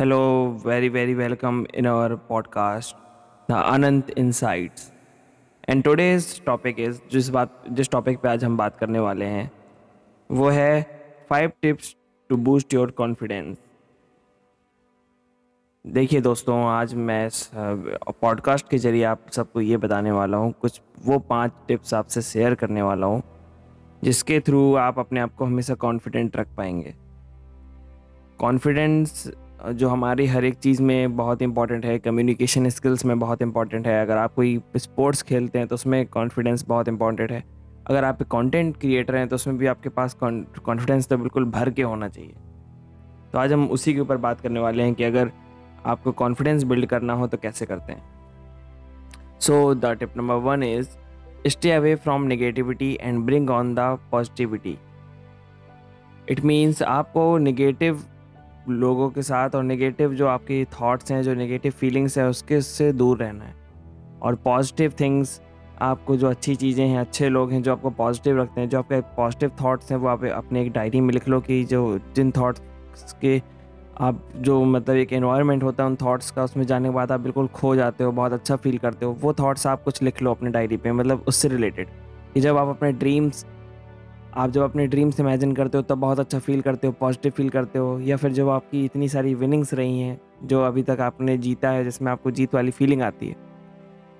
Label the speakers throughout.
Speaker 1: Hello, very, very welcome in our podcast, The Anant Insights. And today's topic is जिस बात जिस topic पे आज हम बात करने वाले हैं वो है five tips to boost your confidence देखिए दोस्तों आज मैं पॉडकास्ट के ज़रिए आप सबको ये बताने वाला हूँ कुछ वो पाँच टिप्स आपसे शेयर करने वाला हूँ जिसके थ्रू आप अपने आप को हमेशा कॉन्फिडेंट रख पाएँगे कॉन्फिडेंस जो हमारी हर एक चीज़ में बहुत इंपॉर्टेंट है कम्युनिकेशन स्किल्स में बहुत इंपॉर्टेंट है। अगर आप कोई स्पोर्ट्स खेलते हैं तो उसमें कॉन्फिडेंस बहुत इंपॉर्टेंट है। अगर आप कंटेंट क्रिएटर हैं तो उसमें भी आपके पास कॉन्फिडेंस तो बिल्कुल भर के होना चाहिए। तो आज हम उसी के ऊपर बात करने वाले हैं कि अगर आपको कॉन्फिडेंस बिल्ड करना हो तो कैसे करते हैं। So the tip number one is stay away from negativity and bring on the positivity it means आपको नेगेटिव लोगों के साथ और नेगेटिव जो आपकी थॉट्स हैं, जो नेगेटिव फीलिंग्स हैं, उसके से दूर रहना है। और पॉजिटिव थिंग्स आपको जो अच्छी चीज़ें हैं, अच्छे लोग हैं, जो आपको पॉजिटिव रखते हैं, जो आपके पॉजिटिव थॉट्स हैं, वो आप अपने एक डायरी में लिख लो कि जो, जिन थॉट्स के आप जो मतलब एक एनवायरनमेंट होता है, उन थॉट्स का उसमें जाने के बाद आप बिल्कुल खो जाते हो, बहुत अच्छा फील करते हो, वो थॉट्स आप कुछ लिख लो अपने डायरी पे मतलब उससे रिलेटेड कि जब आप अपने ड्रीम्स आप जब अपने ड्रीम्स इमेजिन करते हो, तब बहुत अच्छा फील करते हो पॉजिटिव फील करते हो, या फिर जब आपकी इतनी सारी विनिंग्स रही हैं, जो अभी तक आपने जीता है, जिसमें आपको जीत वाली फीलिंग आती है,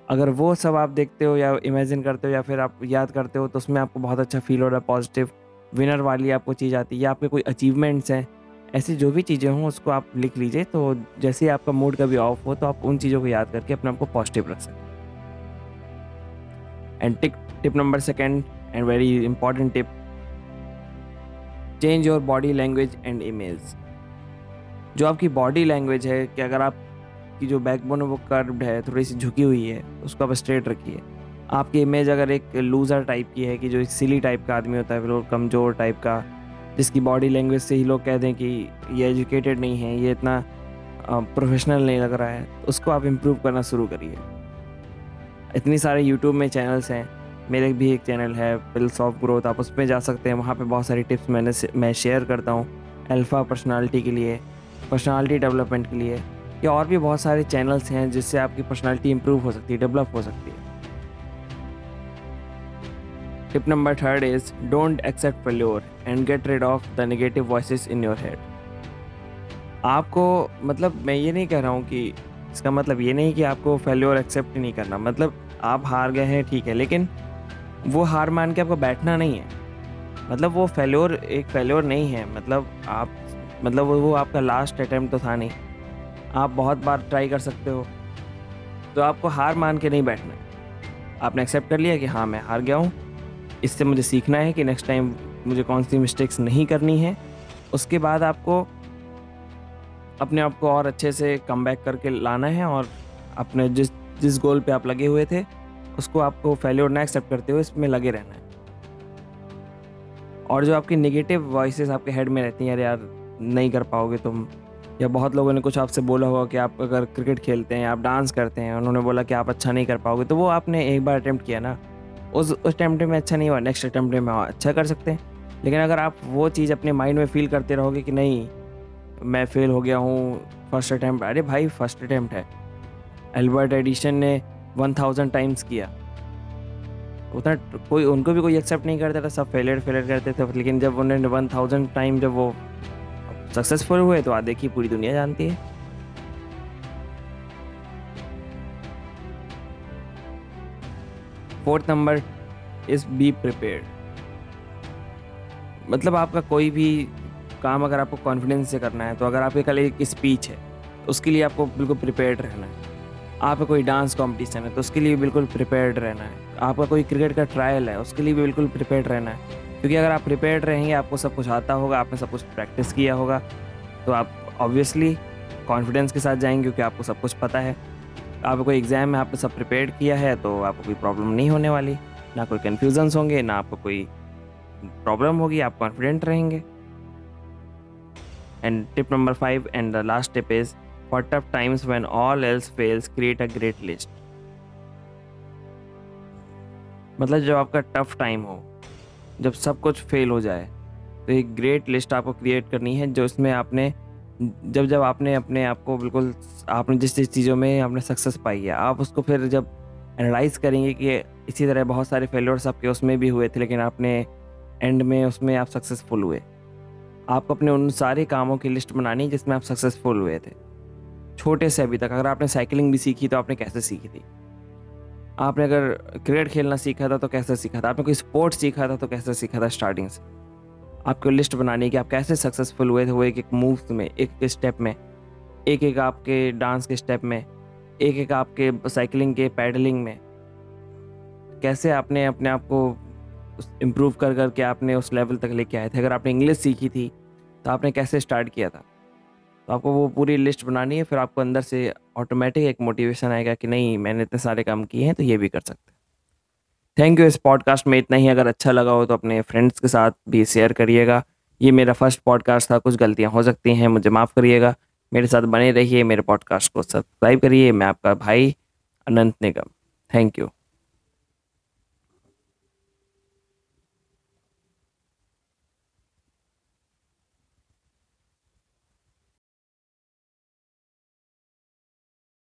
Speaker 1: अगर वो सब आप देखते हो या इमेजिन करते हो, या फिर आप याद करते हो तो उसमें आपको बहुत अच्छा फील हो रहा है पॉजिटिव विनर वाली आपको चीज़ आती है, या आपके कोई अचीवमेंट्स हैं, ऐसी जो भी चीज़ें हों, उसको आप लिख लीजिए तो जैसे ही आपका मूड कभी ऑफ़ हो तो आप उन चीज़ों को याद करके अपने आप को पॉजिटिव रख सकें and tick tip number second and very important tip change your body language and image जो आपकी बॉडी लैंग्वेज है, कि अगर आप की जो बैकबोन है वो कर्व्ड है, थोड़ी सी झुकी हुई है, उसको आप स्ट्रेट रखिए। आपकी इमेज अगर एक लूज़र टाइप की है, कि जो एक सिली टाइप का आदमी होता है, फिर कमज़ोर टाइप का, जिसकी बॉडी लैंग्वेज से ही लोग कह दें कि ये एजुकेटेड नहीं है, ये इतना प्रोफेशनल नहीं लग रहा है, उसको आप इम्प्रूव करना शुरू करिए। इतनी सारे यूट्यूब में चैनल्स हैं मेरे भी एक चैनल है पिल्स ऑफ़ ग्रोथ आप उस पर जा सकते हैं। वहाँ पे बहुत सारी टिप्स मैंने मैं शेयर करता हूँ अल्फ़ा पर्सनालिटी के लिए पर्सनालिटी डेवलपमेंट के लिए। या और भी बहुत सारे चैनल्स हैं जिससे आपकी पर्सनालिटी इंप्रूव हो सकती है डेवलप हो सकती है। Tip number third is don't accept failure and get rid of the negative voice in your head आपको मतलब मैं ये नहीं कह रहा हूँ कि इसका मतलब ये नहीं कि आपको फेल्योर एक्सेप्ट नहीं करना। मतलब आप हार गए हैं, ठीक है, लेकिन वो हार मान के आपको बैठना नहीं है। मतलब वो फेल्योर, एक फेल्योर नहीं है। मतलब आप मतलब वो आपका लास्ट अटैम्प्ट तो था नहीं। आप बहुत बार ट्राई कर सकते हो। तो आपको हार मान के नहीं बैठना आपने एक्सेप्ट कर लिया कि हाँ मैं हार गया हूँ। इससे मुझे सीखना है कि नेक्स्ट टाइम मुझे कौन सी मिस्टेक्स नहीं करनी है। उसके बाद आपको अपने आप को और अच्छे से कम बैक करके लाना है और अपने जिस जिस गोल पे आप लगे हुए थे उसको आपको फेल्योर ना एक्सेप्ट करते हुए इसमें लगे रहना है। और जो आपकी नेगेटिव वॉइसेस आपके हेड में रहती हैं, अरे यार, नहीं कर पाओगे तुम। या बहुत लोगों ने कुछ आपसे बोला होगा कि आप अगर क्रिकेट खेलते हैं, आप डांस करते हैं, उन्होंने बोला कि आप अच्छा नहीं कर पाओगे तो वो आपने एक बार अटैम्प्ट किया ना। उस उस अटैम्प्ट में अच्छा नहीं हुआ नेक्स्ट अटैम्प्ट में अच्छा कर सकते हैं। लेकिन अगर आप वो चीज़ अपने माइंड में फील करते रहोगे कि नहीं, मैं फेल हो गया हूँ फ़र्स्ट अटैम्प्ट अरे भाई फ़र्स्ट अटैम्प्ट है। एल्बर्ट एडिशन ने वन थाउज़ेंड टाइम्स किया। उतना कोई, उनको भी कोई एक्सेप्ट नहीं करता था, सब फेलियर फेलियर करते थे, लेकिन जब उन्होंने वन थाउज़ेंड टाइम जब वो सक्सेसफुल हुए तो आज देखिए पूरी दुनिया जानती है। Fourth number is be prepared मतलब आपका कोई भी काम अगर आपको कॉन्फिडेंस से करना है तो अगर आपके कल एक स्पीच है तो उसके लिए आपको बिल्कुल प्रिपेयर्ड रहना है। आपका कोई डांस कंपटीशन है तो उसके लिए बिल्कुल प्रिपेयर्ड रहना है। आपका कोई क्रिकेट का ट्रायल है, उसके लिए भी बिल्कुल प्रिपेयर्ड रहना है। क्योंकि अगर आप प्रिपेयर्ड रहेंगे, आपको सब कुछ आता होगा, आपने सब कुछ प्रैक्टिस किया होगा तो आप ऑब्वियसली कॉन्फिडेंस के साथ जाएँगे, क्योंकि आपको सब कुछ पता है। आपको कोई एग्ज़ाम में आपने सब प्रिपेयर किया है तो आपको कोई प्रॉब्लम नहीं होने वाली। ना कोई कन्फ्यूजन्स होंगे, ना आपको कोई प्रॉब्लम होगी, आप कॉन्फिडेंट रहेंगे। And tip number five and the last tip is For tough times when all else fails, create a great list. मतलब जब आपका टफ टाइम हो जब सब कुछ फेल हो जाए तो एक ग्रेट लिस्ट आपको क्रिएट करनी है जो इसमें आपने जब जब आपने अपने आप को बिल्कुल आपने जिस जिस चीज़ों में आपने सक्सेस पाई है आप उसको फिर जब एनालाइज करेंगे कि इसी तरह बहुत सारे फेलियर्स आपके उसमें भी हुए थे लेकिन आपने एंड में उसमें आप सक्सेसफुल हुए आपको अपने उन सारे कामों की लिस्ट बनानी जिसमें आप सक्सेसफुल हुए थे छोटे से अभी तक, अगर आपने साइकिलिंग भी सीखी तो आपने कैसे सीखी थी? आपने अगर क्रिकेट खेलना सीखा था तो कैसे सीखा था? आपने कोई स्पोर्ट्स सीखा था तो कैसे सीखा था स्टार्टिंग से? आपको लिस्ट बनानी कि आप कैसे सक्सेसफुल हुए थे वो एक एक मूव में एक एक स्टेप में एक एक आपके डांस के स्टेप में एक एक आपके साइकिलिंग के पैडलिंग में। कैसे आपने अपने आप को इम्प्रूव कर करके आपने उस लेवल तक लेके आए थे? अगर आपने इंग्लिश सीखी थी तो आपने कैसे स्टार्ट किया था? तो आपको वो पूरी लिस्ट बनानी है, फिर आपको अंदर से ऑटोमेटिक एक मोटिवेशन आएगा कि नहीं, मैंने इतने सारे काम किए हैं तो ये भी कर सकते थैंक यू इस पॉडकास्ट में इतना ही। अगर अच्छा लगा हो तो अपने फ्रेंड्स के साथ भी शेयर करिएगा। ये मेरा फ़र्स्ट पॉडकास्ट था, कुछ गलतियाँ हो सकती हैं, मुझे माफ़ करिएगा। मेरे साथ बने रहिए, मेरे पॉडकास्ट को सब्सक्राइब करिए। मैं आपका भाई अनंत निगम। Thank you